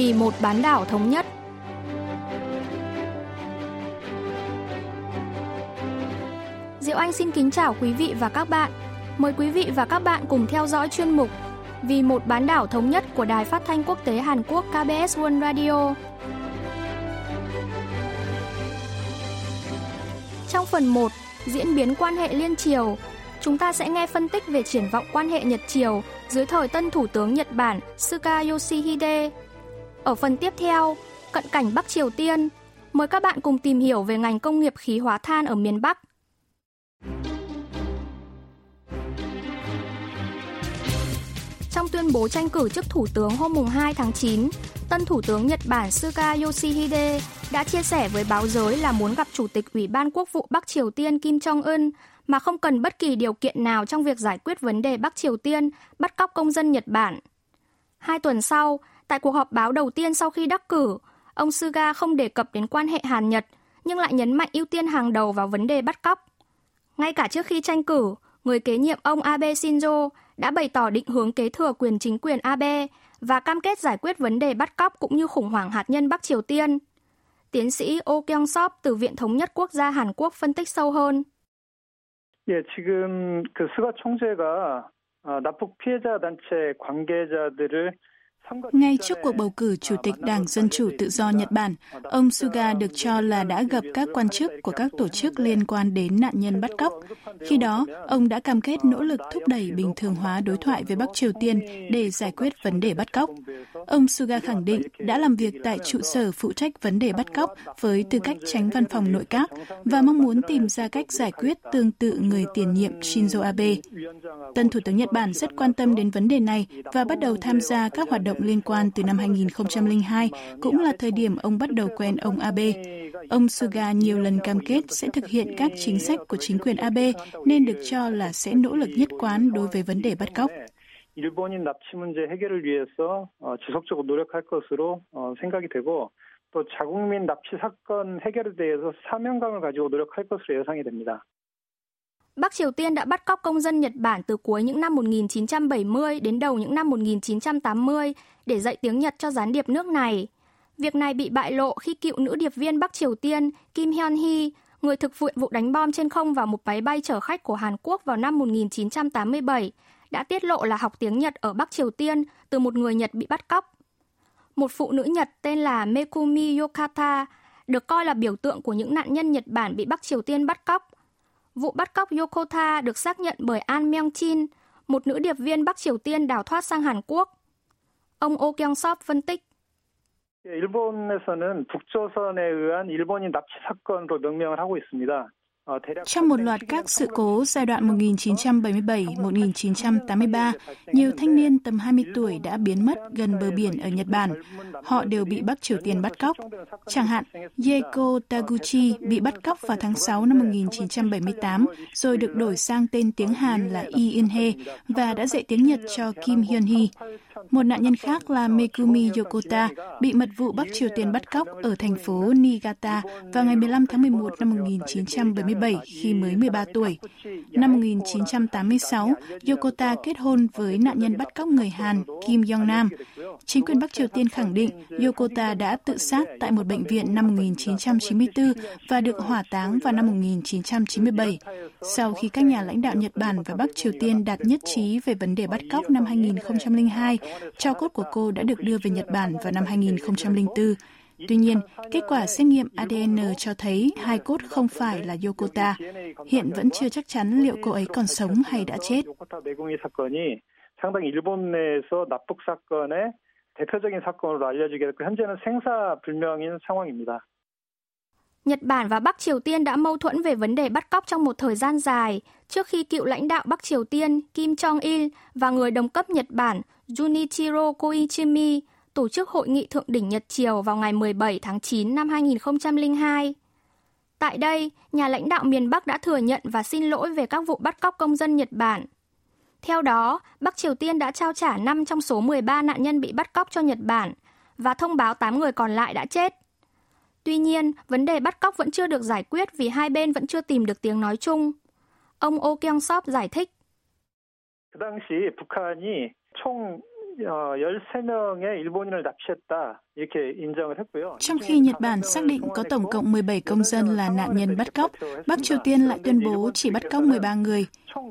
vì một bán đảo thống nhất. Diệu Anh xin kính chào quý vị và các bạn. Mời quý vị và các bạn cùng theo dõi chuyên mục Vì một bán đảo thống nhất của Đài Phát thanh Quốc tế Hàn Quốc KBS World Radio. Trong phần 1, diễn biến quan hệ liên triều, chúng ta sẽ nghe phân tích về triển vọng quan hệ Nhật Triều dưới thời tân Thủ tướng Nhật Bản Suga Yoshihide. Ở phần tiếp theo, cận cảnh Bắc Triều Tiên, mời các bạn cùng tìm hiểu về ngành công nghiệp khí hóa than ở miền Bắc. Trong tuyên bố tranh cử chức thủ tướng hôm 2 tháng 9, tân thủ tướng Nhật Bản Suga Yoshihide đã chia sẻ với báo giới là muốn gặp Chủ tịch Ủy ban Quốc vụ Bắc Triều Tiên Kim Jong-un mà không cần bất kỳ điều kiện nào trong việc giải quyết vấn đề Bắc Triều Tiên bắt cóc công dân Nhật Bản. Hai tuần sau, tại cuộc họp báo đầu tiên sau khi đắc cử, ông Suga không đề cập đến quan hệ Hàn-Nhật, nhưng lại nhấn mạnh ưu tiên hàng đầu vào vấn đề bắt cóc. Ngay cả trước khi tranh cử, người kế nhiệm ông Abe Shinzo đã bày tỏ định hướng kế thừa quyền chính quyền Abe và cam kết giải quyết vấn đề bắt cóc cũng như khủng hoảng hạt nhân Bắc Triều Tiên. Tiến sĩ Oh Kyung Sop từ Viện Thống nhất Quốc gia Hàn Quốc phân tích sâu hơn. 예, 지금 그 스가 총재가 납북 피해자 단체 관계자들을 ngay trước cuộc bầu cử Chủ tịch Đảng Dân Chủ Tự do Nhật Bản, ông Suga được cho là đã gặp các quan chức của các tổ chức liên quan đến nạn nhân bắt cóc. Khi đó, ông đã cam kết nỗ lực thúc đẩy bình thường hóa đối thoại với Bắc Triều Tiên để giải quyết vấn đề bắt cóc. Ông Suga khẳng định đã làm việc tại trụ sở phụ trách vấn đề bắt cóc với tư cách tránh văn phòng nội các và mong muốn tìm ra cách giải quyết tương tự người tiền nhiệm Shinzo Abe. Tân Thủ tướng Nhật Bản rất quan tâm đến vấn đề này và bắt đầu tham gia các hoạt động liên quan từ năm 2002, cũng là thời điểm ông bắt đầu quen ông Abe. Ông Suga nhiều lần cam kết sẽ thực hiện các chính sách của chính quyền Abe nên được cho là sẽ nỗ lực nhất quán đối với vấn đề bắt cóc. 일본인 납치 문제 해결을 위해서 지속적으로 노력할 것으로 생각이 되고 또 자국민 납치 사건 해결에 대해서 사명감을 가지고 노력할 것으로 예상이 됩니다. Bắc Triều Tiên đã bắt cóc công dân Nhật Bản từ cuối những năm 1970 đến đầu những năm 1980 để dạy tiếng Nhật cho gián điệp nước này. Việc này bị bại lộ khi cựu nữ điệp viên Bắc Triều Tiên Kim Hyun Hee, người thực vụ vụ đánh bom trên không vào một máy bay chở khách của Hàn Quốc vào năm 1987, đã tiết lộ là học tiếng Nhật ở Bắc Triều Tiên từ một người Nhật bị bắt cóc. Một phụ nữ Nhật tên là Mekumi Yokata được coi là biểu tượng của những nạn nhân Nhật Bản bị Bắc Triều Tiên bắt cóc. Vụ bắt cóc Yokota được xác nhận bởi An Myung-chin, một nữ điệp viên Bắc Triều Tiên đào thoát sang Hàn Quốc. Ông Oh Kyung-sop phân tích. 일본에서는 북조선에 의한 일본인 납치 사건으로 명명을 하고 있습니다. Trong một loạt các sự cố giai đoạn 1977-1983, nhiều thanh niên tầm 20 tuổi đã biến mất gần bờ biển ở Nhật Bản. Họ đều bị Bắc Triều Tiên bắt cóc. Chẳng hạn, Yeiko Taguchi bị bắt cóc vào tháng 6 năm 1978, rồi được đổi sang tên tiếng Hàn là Lee In-hee và đã dạy tiếng Nhật cho Kim Hyun-hee. Một nạn nhân khác là Megumi Yokota bị mật vụ Bắc Triều Tiên bắt cóc ở thành phố Niigata vào ngày 15 tháng 11 năm 1977 khi mới 13 tuổi. Năm 1986, Yokota kết hôn với nạn nhân bắt cóc người Hàn Kim Yong Nam. Chính quyền Bắc Triều Tiên khẳng định Yokota đã tự sát tại một bệnh viện năm 1994 và được hỏa táng vào năm 1997. Sau khi các nhà lãnh đạo Nhật Bản và Bắc Triều Tiên đạt nhất trí về vấn đề bắt cóc năm 2002, cho cốt của cô đã được đưa về Nhật Bản vào năm 2004. Tuy nhiên, kết quả xét nghiệm ADN cho thấy hai cốt không phải là Yokota. Hiện vẫn chưa chắc chắn liệu cô ấy còn sống hay đã chết. 상당히 일본 내에서 납북 사건의 대표적인 사건으로 알려지게 됐고 현재는 생사불명인 상황입니다. Nhật Bản và Bắc Triều Tiên đã mâu thuẫn về vấn đề bắt cóc trong một thời gian dài, trước khi cựu lãnh đạo Bắc Triều Tiên Kim Jong-il và người đồng cấp Nhật Bản Junichiro Koichimi tổ chức hội nghị thượng đỉnh Nhật Triều vào ngày 17 tháng 9 năm 2002. Tại đây, nhà lãnh đạo miền Bắc đã thừa nhận và xin lỗi về các vụ bắt cóc công dân Nhật Bản. Theo đó, Bắc Triều Tiên đã trao trả 5 trong số 13 nạn nhân bị bắt cóc cho Nhật Bản và thông báo 8 người còn lại đã chết. Tuy nhiên, vấn đề bắt cóc vẫn chưa được giải quyết vì hai bên vẫn chưa tìm được tiếng nói chung. Ông Oh Kyung-sop giải thích. 그 당시 북한이 총 13명의 일본인을 납치했다. Trong khi Nhật Bản xác định có tổng cộng 17 công dân là nạn nhân bắt cóc, Bắc Triều Tiên lại tuyên bố chỉ bắt cóc 13 người.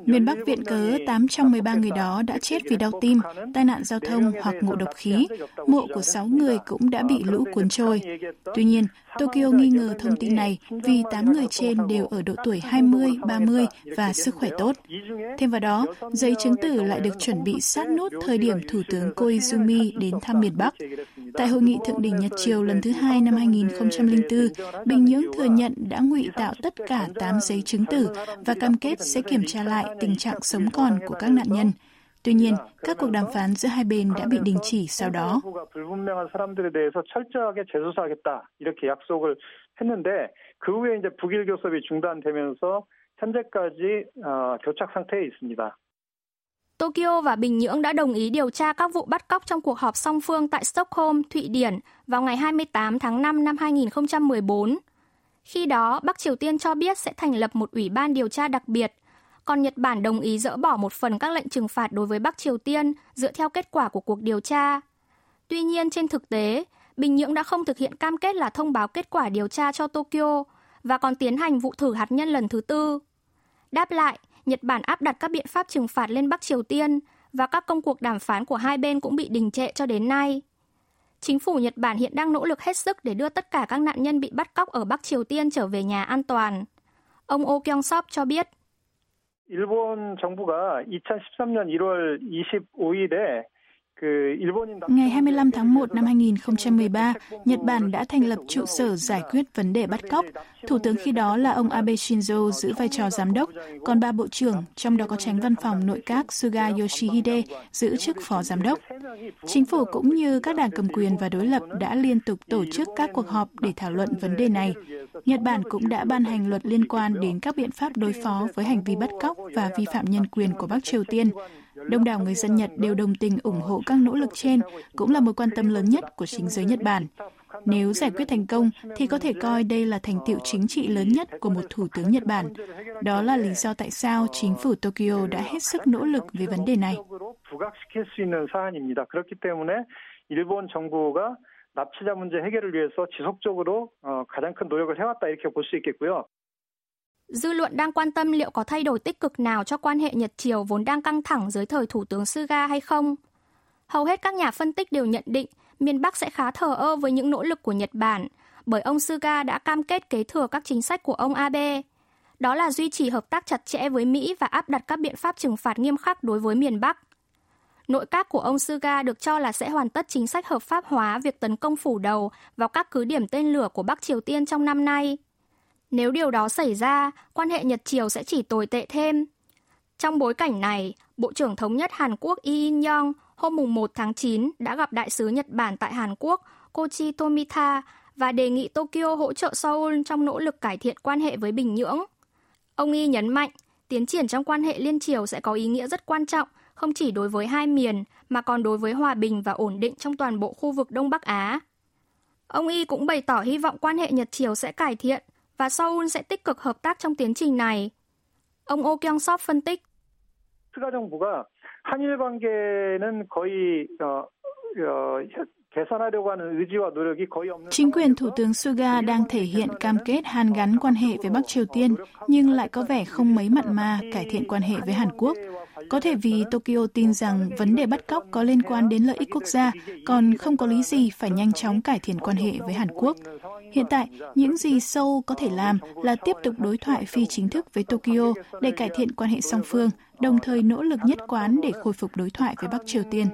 Miền Bắc viện cớ 8 trong 13 người đó đã chết vì đau tim, tai nạn giao thông hoặc ngộ độc khí. Mộ của 6 người cũng đã bị lũ cuốn trôi. Tuy nhiên, Tokyo nghi ngờ thông tin này vì 8 người trên đều ở độ tuổi 20, 30 và sức khỏe tốt. Thêm vào đó, giấy chứng tử lại được chuẩn bị sát nút thời điểm Thủ tướng Koizumi đến thăm miền Bắc. Tại hội nghị thượng đỉnh Nhật Triều lần thứ hai năm 2004, Bình Nhưỡng thừa nhận đã ngụy tạo tất cả 8 giấy chứng tử và cam kết sẽ kiểm tra lại tình trạng sống còn của các nạn nhân. Tuy nhiên, các cuộc đàm phán giữa hai bên đã bị đình chỉ sau đó. Tokyo và Bình Nhưỡng đã đồng ý điều tra các vụ bắt cóc trong cuộc họp song phương tại Stockholm, Thụy Điển vào ngày 28 tháng 5 năm 2014. Khi đó, Bắc Triều Tiên cho biết sẽ thành lập một ủy ban điều tra đặc biệt, còn Nhật Bản đồng ý dỡ bỏ một phần các lệnh trừng phạt đối với Bắc Triều Tiên dựa theo kết quả của cuộc điều tra. Tuy nhiên, trên thực tế, Bình Nhưỡng đã không thực hiện cam kết là thông báo kết quả điều tra cho Tokyo và còn tiến hành vụ thử hạt nhân lần thứ tư. Đáp lại, Nhật Bản áp đặt các biện pháp trừng phạt lên Bắc Triều Tiên và các công cuộc đàm phán của hai bên cũng bị đình trệ cho đến nay. Chính phủ Nhật Bản hiện đang nỗ lực hết sức để đưa tất cả các nạn nhân bị bắt cóc ở Bắc Triều Tiên trở về nhà an toàn. Ông Oh Kyung-sop cho biết. 일본 정부가 2013년 1월 25일에 Ngày 25 tháng 1 năm 2013, Nhật Bản đã thành lập trụ sở giải quyết vấn đề bắt cóc. Thủ tướng khi đó là ông Abe Shinzo giữ vai trò giám đốc, còn ba bộ trưởng, trong đó có tránh văn phòng nội các Suga Yoshihide, giữ chức phó giám đốc. Chính phủ cũng như các đảng cầm quyền và đối lập đã liên tục tổ chức các cuộc họp để thảo luận vấn đề này. Nhật Bản cũng đã ban hành luật liên quan đến các biện pháp đối phó với hành vi bắt cóc và vi phạm nhân quyền của Bắc Triều Tiên, Đông đảo người dân Nhật đều đồng tình ủng hộ các nỗ lực trên, cũng là mối quan tâm lớn nhất của chính giới Nhật Bản. Nếu giải quyết thành công thì có thể coi đây là thành tiệu chính trị lớn nhất của một thủ tướng Nhật Bản. Đó là lý do tại sao chính phủ Tokyo đã hết sức nỗ lực về vấn đề này. 일본 정부가 납치자 문제 해결을 위해서 지속적으로 가장 큰 노력을 해왔다 이렇게 볼 수 있겠고요. Dư luận đang quan tâm liệu có thay đổi tích cực nào cho quan hệ Nhật Triều vốn đang căng thẳng dưới thời Thủ tướng Suga hay không. Hầu hết các nhà phân tích đều nhận định miền Bắc sẽ khá thờ ơ với những nỗ lực của Nhật Bản, bởi ông Suga đã cam kết kế thừa các chính sách của ông Abe. Đó là duy trì hợp tác chặt chẽ với Mỹ và áp đặt các biện pháp trừng phạt nghiêm khắc đối với miền Bắc. Nội các của ông Suga được cho là sẽ hoàn tất chính sách hợp pháp hóa việc tấn công phủ đầu vào các cứ điểm tên lửa của Bắc Triều Tiên trong năm nay. Nếu điều đó xảy ra, quan hệ Nhật Triều sẽ chỉ tồi tệ thêm. Trong bối cảnh này, Bộ trưởng Thống nhất Hàn Quốc Lee In Yong hôm 1 tháng 9 đã gặp đại sứ Nhật Bản tại Hàn Quốc Kochi Tomita và đề nghị Tokyo hỗ trợ Seoul trong nỗ lực cải thiện quan hệ với Bình Nhưỡng. Ông Y nhấn mạnh, tiến triển trong quan hệ liên triều sẽ có ý nghĩa rất quan trọng không chỉ đối với hai miền mà còn đối với hòa bình và ổn định trong toàn bộ khu vực Đông Bắc Á. Ông Y cũng bày tỏ hy vọng quan hệ Nhật Triều sẽ cải thiện và Seoul sẽ tích cực hợp tác trong tiến trình này. Ông Oh Kyung-sop phân tích. 스가 정부가 한일 관계는 거의 어, 어, Chính quyền Thủ tướng Suga đang thể hiện cam kết hàn gắn quan hệ với Bắc Triều Tiên, nhưng lại có vẻ không mấy mặn mà cải thiện quan hệ với Hàn Quốc. Có thể vì Tokyo tin rằng vấn đề bắt cóc có liên quan đến lợi ích quốc gia, còn không có lý gì phải nhanh chóng cải thiện quan hệ với Hàn Quốc. Hiện tại, những gì Seoul có thể làm là tiếp tục đối thoại phi chính thức với Tokyo để cải thiện quan hệ song phương, đồng thời nỗ lực nhất quán để khôi phục đối thoại với Bắc Triều Tiên.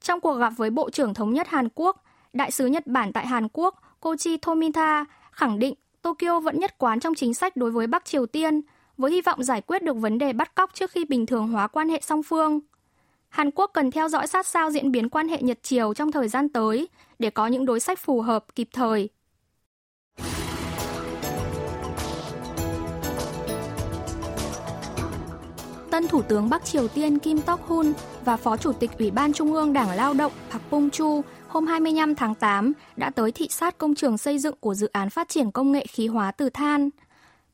Trong cuộc gặp với Bộ trưởng Thống nhất Hàn Quốc, Đại sứ Nhật Bản tại Hàn Quốc Kochi Tomita khẳng định Tokyo vẫn nhất quán trong chính sách đối với Bắc Triều Tiên, với hy vọng giải quyết được vấn đề bắt cóc trước khi bình thường hóa quan hệ song phương. Hàn Quốc cần theo dõi sát sao diễn biến quan hệ Nhật Triều trong thời gian tới để có những đối sách phù hợp kịp thời. Tân Thủ tướng Bắc Triều Tiên Kim Tok-hun và Phó Chủ tịch Ủy ban Trung ương Đảng Lao động Park Bong-chu hôm 25 tháng 8 đã tới thị sát công trường xây dựng của dự án phát triển công nghệ khí hóa từ than.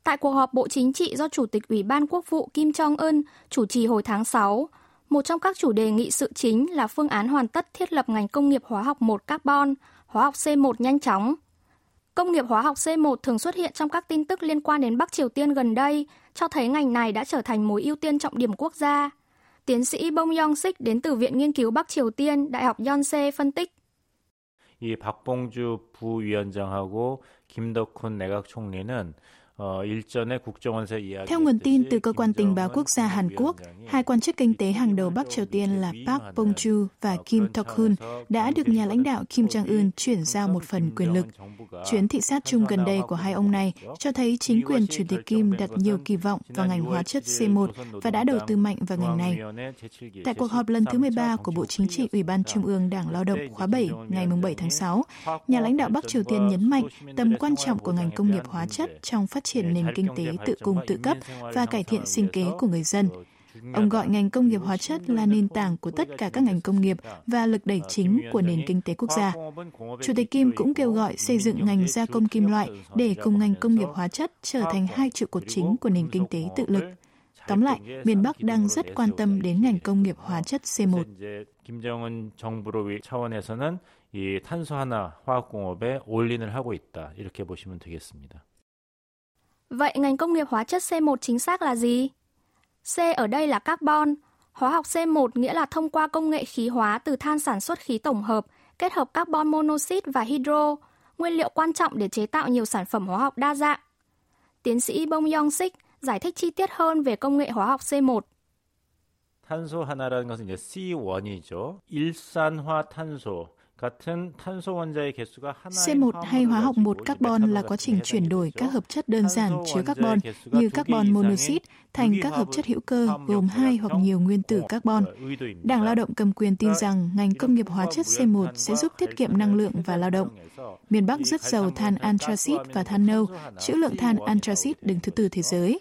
Tại cuộc họp Bộ Chính trị do Chủ tịch Ủy ban Quốc vụ Kim Jong-un chủ trì hồi tháng 6, một trong các chủ đề nghị sự chính là phương án hoàn tất thiết lập ngành công nghiệp hóa học 1 carbon, hóa học C1 nhanh chóng. Công nghiệp hóa học C1 thường xuất hiện trong các tin tức liên quan đến Bắc Triều Tiên gần đây, cho thấy ngành này đã trở thành mối ưu tiên trọng điểm quốc gia. Tiến sĩ Bong Yong-sik đến từ Viện Nghiên cứu Bắc Triều Tiên, Đại học Yonsei phân tích. 이 박봉주 부위원장하고 김덕훈 내각 총리는 theo nguồn tin từ cơ quan tình báo quốc gia Hàn Quốc, hai quan chức kinh tế hàng đầu Bắc Triều Tiên là Park Bong-ju và Kim Tok-hun đã được nhà lãnh đạo Kim Jong-un chuyển giao một phần quyền lực. Chuyến thị sát chung gần đây của hai ông này cho thấy chính quyền Chủ tịch Kim đặt nhiều kỳ vọng vào ngành hóa chất C1 và đã đầu tư mạnh vào ngành này. Tại cuộc họp lần thứ 13 của Bộ Chính trị Ủy ban Trung ương Đảng Lao động khóa 7 ngày 7 tháng 6, nhà lãnh đạo Bắc Triều Tiên nhấn mạnh tầm quan trọng của ngành công nghiệp hóa chất trong phát triển nền kinh tế tự cung tự cấp và cải thiện sinh kế của người dân. Ông gọi ngành công nghiệp hóa chất là nền tảng của tất cả các ngành công nghiệp và lực đẩy chính của nền kinh tế quốc gia. Chủ tịch Kim cũng kêu gọi xây dựng ngành gia công kim loại để cùng ngành công nghiệp hóa chất trở thành hai trụ cột chính của nền kinh tế tự lực. Tóm lại, miền Bắc đang rất quan tâm đến ngành công nghiệp hóa chất C1. 김정은 정부로 차원에서는 이 탄소 하나 화학공업에 올인을 하고 있다. 이렇게 보시면 되겠습니다. Vậy ngành công nghiệp hóa chất C1 chính xác là gì? C ở đây là carbon. Hóa học C1 nghĩa là thông qua công nghệ khí hóa từ than sản xuất khí tổng hợp, kết hợp carbon monoxide và hydro, nguyên liệu quan trọng để chế tạo nhiều sản phẩm hóa học đa dạng. Tiến sĩ Bong Yong-sik giải thích chi tiết hơn về công nghệ hóa học C1. 탄소 하나라는 것은 이제 C1이죠. 일산화탄소 C1 hay hóa học 1 carbon là quá trình chuyển đổi các hợp chất đơn giản chứa carbon như carbon monoxide thành các hợp chất hữu cơ gồm hai hoặc nhiều nguyên tử carbon. Đảng Lao động cầm quyền tin rằng ngành công nghiệp hóa chất C1 sẽ giúp tiết kiệm năng lượng và lao động. Miền Bắc rất giàu than anthracite và than nâu, trữ lượng than anthracite đứng thứ tư thế giới.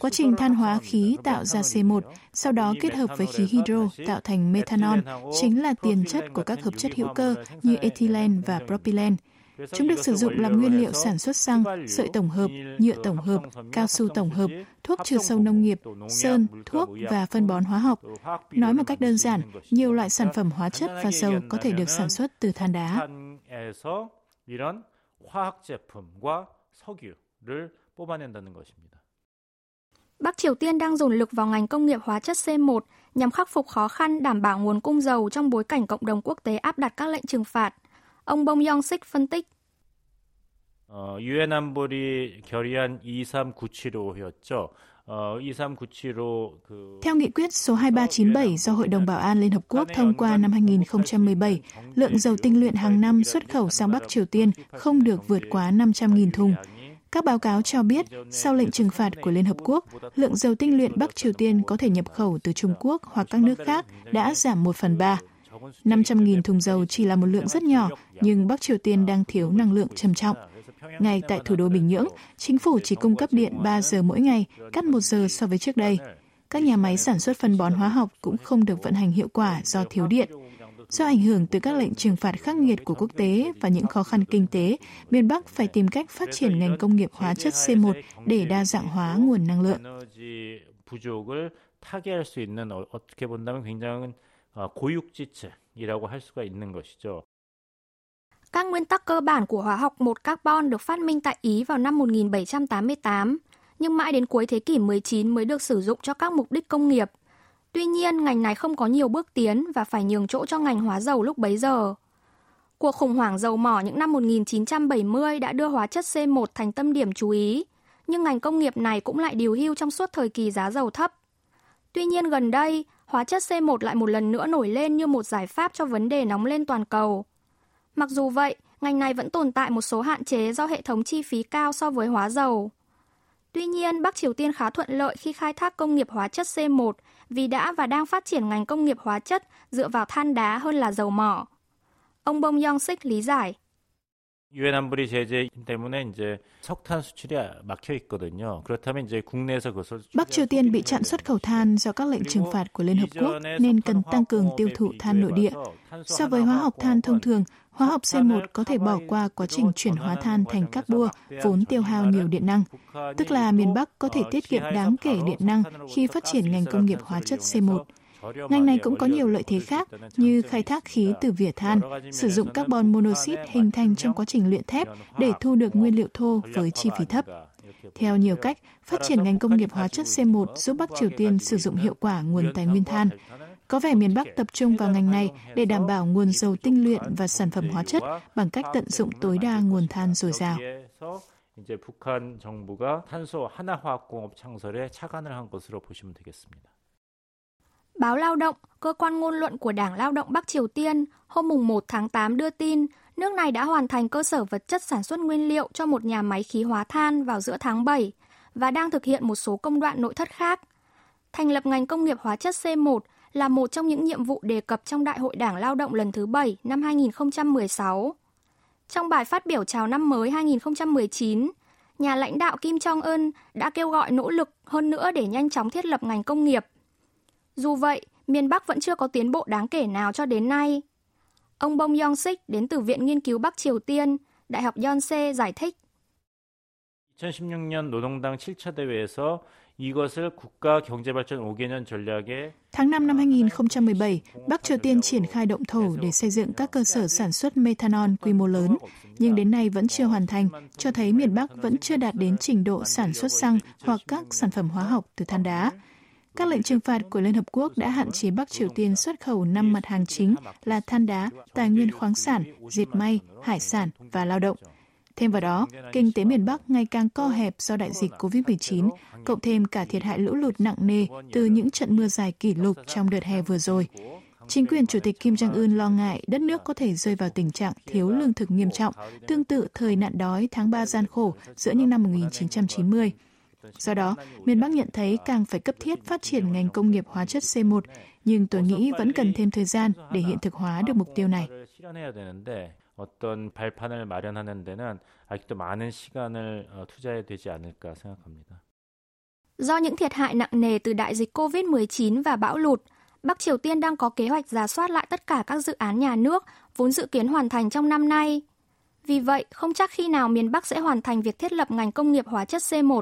Quá trình than hóa khí tạo ra C1, sau đó kết hợp với khí hydro tạo thành methanol, chính là tiền chất của các hợp chất hữu cơ như ethylene và propylene. Chúng được sử dụng làm nguyên liệu sản xuất xăng, sợi tổng hợp, nhựa tổng hợp, cao su tổng hợp, thuốc trừ sâu nông nghiệp, sơn, thuốc và phân bón hóa học. Nói một cách đơn giản, nhiều loại sản phẩm hóa chất và dầu có thể được sản xuất từ than đá. Bắc Triều Tiên đang dồn lực vào ngành công nghiệp hóa chất C1 nhằm khắc phục khó khăn đảm bảo nguồn cung dầu trong bối cảnh cộng đồng quốc tế áp đặt các lệnh trừng phạt. Ông Bong Yong-sik phân tích. 유엔 안보리 결의안 23975였죠. Theo nghị quyết số 2397 do Hội đồng Bảo an Liên Hợp Quốc thông qua năm 2017, lượng dầu tinh luyện hàng năm xuất khẩu sang Bắc Triều Tiên không được vượt quá 500.000 thùng. Các báo cáo cho biết, sau lệnh trừng phạt của Liên Hợp Quốc, lượng dầu tinh luyện Bắc Triều Tiên có thể nhập khẩu từ Trung Quốc hoặc các nước khác đã giảm 1 phần 3. 500.000 thùng dầu chỉ là một lượng rất nhỏ, nhưng Bắc Triều Tiên đang thiếu năng lượng trầm trọng. Ngay tại thủ đô Bình Nhưỡng, chính phủ chỉ cung cấp điện 3 giờ mỗi ngày, cắt 1 giờ so với trước đây. Các nhà máy sản xuất phân bón hóa học cũng không được vận hành hiệu quả do thiếu điện. Do ảnh hưởng từ các lệnh trừng phạt khắc nghiệt của quốc tế và những khó khăn kinh tế, miền Bắc phải tìm cách phát triển ngành công nghiệp hóa chất C1 để đa dạng hóa nguồn năng lượng. Các nguyên tắc cơ bản của hóa học một carbon được phát minh tại Ý vào năm 1788, nhưng mãi đến cuối thế kỷ 19 mới được sử dụng cho các mục đích công nghiệp. Tuy nhiên, ngành này không có nhiều bước tiến và phải nhường chỗ cho ngành hóa dầu lúc bấy giờ. Cuộc khủng hoảng dầu mỏ những năm 1970 đã đưa hóa chất C1 thành tâm điểm chú ý, nhưng ngành công nghiệp này cũng lại điều hưu trong suốt thời kỳ giá dầu thấp. Tuy nhiên gần đây, hóa chất C1 lại một lần nữa nổi lên như một giải pháp cho vấn đề nóng lên toàn cầu. Mặc dù vậy, ngành này vẫn tồn tại một số hạn chế do hệ thống chi phí cao so với hóa dầu. Tuy nhiên, Bắc Triều Tiên khá thuận lợi khi khai thác công nghiệp hóa chất C1 vì đã và đang phát triển ngành công nghiệp hóa chất dựa vào than đá hơn là dầu mỏ. Ông Bong Yong-sik lý giải. 유엔 안보리 제재 때문에 이제 석탄 수출이 막혀 있거든요. 그렇다면 이제 국내에서 그것을 Bắc Triều Tiên bị chặn xuất khẩu than do các lệnh trừng phạt của Liên Hợp Quốc nên cần tăng cường tiêu thụ than nội địa. So với hóa học than thông thường, hóa học C1 có thể bỏ qua quá trình chuyển hóa than thành các bua vốn tiêu hao nhiều điện năng, tức là miền Bắc có thể tiết kiệm đáng kể điện năng khi phát triển ngành công nghiệp hóa chất C1. Ngành này cũng có nhiều lợi thế khác như khai thác khí từ vỉa than, sử dụng carbon monoxide hình thành trong quá trình luyện thép để thu được nguyên liệu thô với chi phí thấp. Theo nhiều cách, phát triển ngành công nghiệp hóa chất C1 giúp Bắc Triều Tiên sử dụng hiệu quả nguồn tài nguyên than. Có vẻ miền Bắc tập trung vào ngành này để đảm bảo nguồn dầu tinh luyện và sản phẩm hóa chất bằng cách tận dụng tối đa nguồn than dồi dào. 이제 북한 정부가 탄소 하나화학공업 창설에 착안을 한 것으로 보시면 되겠습니다. Báo Lao động, cơ quan ngôn luận của Đảng Lao động Bắc Triều Tiên, hôm 1 tháng 8 đưa tin nước này đã hoàn thành cơ sở vật chất sản xuất nguyên liệu cho một nhà máy khí hóa than vào giữa tháng 7 và đang thực hiện một số công đoạn nội thất khác. Thành lập ngành công nghiệp hóa chất C1 là một trong những nhiệm vụ đề cập trong Đại hội Đảng Lao động lần thứ 7 năm 2016. Trong bài phát biểu chào năm mới 2019, nhà lãnh đạo Kim Jong-un đã kêu gọi nỗ lực hơn nữa để nhanh chóng thiết lập ngành công nghiệp. Dù vậy, miền Bắc vẫn chưa có tiến bộ đáng kể nào cho đến nay. Ông Bong Yong-sik đến từ Viện Nghiên cứu Bắc Triều Tiên, Đại học Yonsei giải thích. 2016년 노동당 7차 대회에서 Tháng 5 năm 2017, Bắc Triều Tiên triển khai động thổ để xây dựng các cơ sở sản xuất methanol quy mô lớn, nhưng đến nay vẫn chưa hoàn thành, cho thấy miền Bắc vẫn chưa đạt đến trình độ sản xuất xăng hoặc các sản phẩm hóa học từ than đá. Các lệnh trừng phạt của Liên Hợp Quốc đã hạn chế Bắc Triều Tiên xuất khẩu 5 mặt hàng chính là than đá, tài nguyên khoáng sản, dệt may, hải sản và lao động – Thêm vào đó, kinh tế miền Bắc ngày càng co hẹp do đại dịch COVID-19, cộng thêm cả thiệt hại lũ lụt nặng nề từ những trận mưa dài kỷ lục trong đợt hè vừa rồi. Chính quyền Chủ tịch Kim Jong-un lo ngại đất nước có thể rơi vào tình trạng thiếu lương thực nghiêm trọng, tương tự thời nạn đói tháng 3 gian khổ giữa những năm 1990. Do đó, miền Bắc nhận thấy càng phải cấp thiết phát triển ngành công nghiệp hóa chất C1, nhưng tôi nghĩ vẫn cần thêm thời gian để hiện thực hóa được mục tiêu này. 어떤 발판을 마련하는 데는 아직도 많은 시간을 투자해야 되지 않을까 생각합니다. Do những thiệt hại nặng nề từ đại dịch COVID-19 và bão lụt, Bắc Triều Tiên đang có kế hoạch giả soát lại tất cả các dự án nhà nước vốn dự kiến hoàn thành trong năm nay. Vì vậy, không chắc khi nào miền Bắc sẽ hoàn thành việc thiết lập ngành công nghiệp hóa chất C1.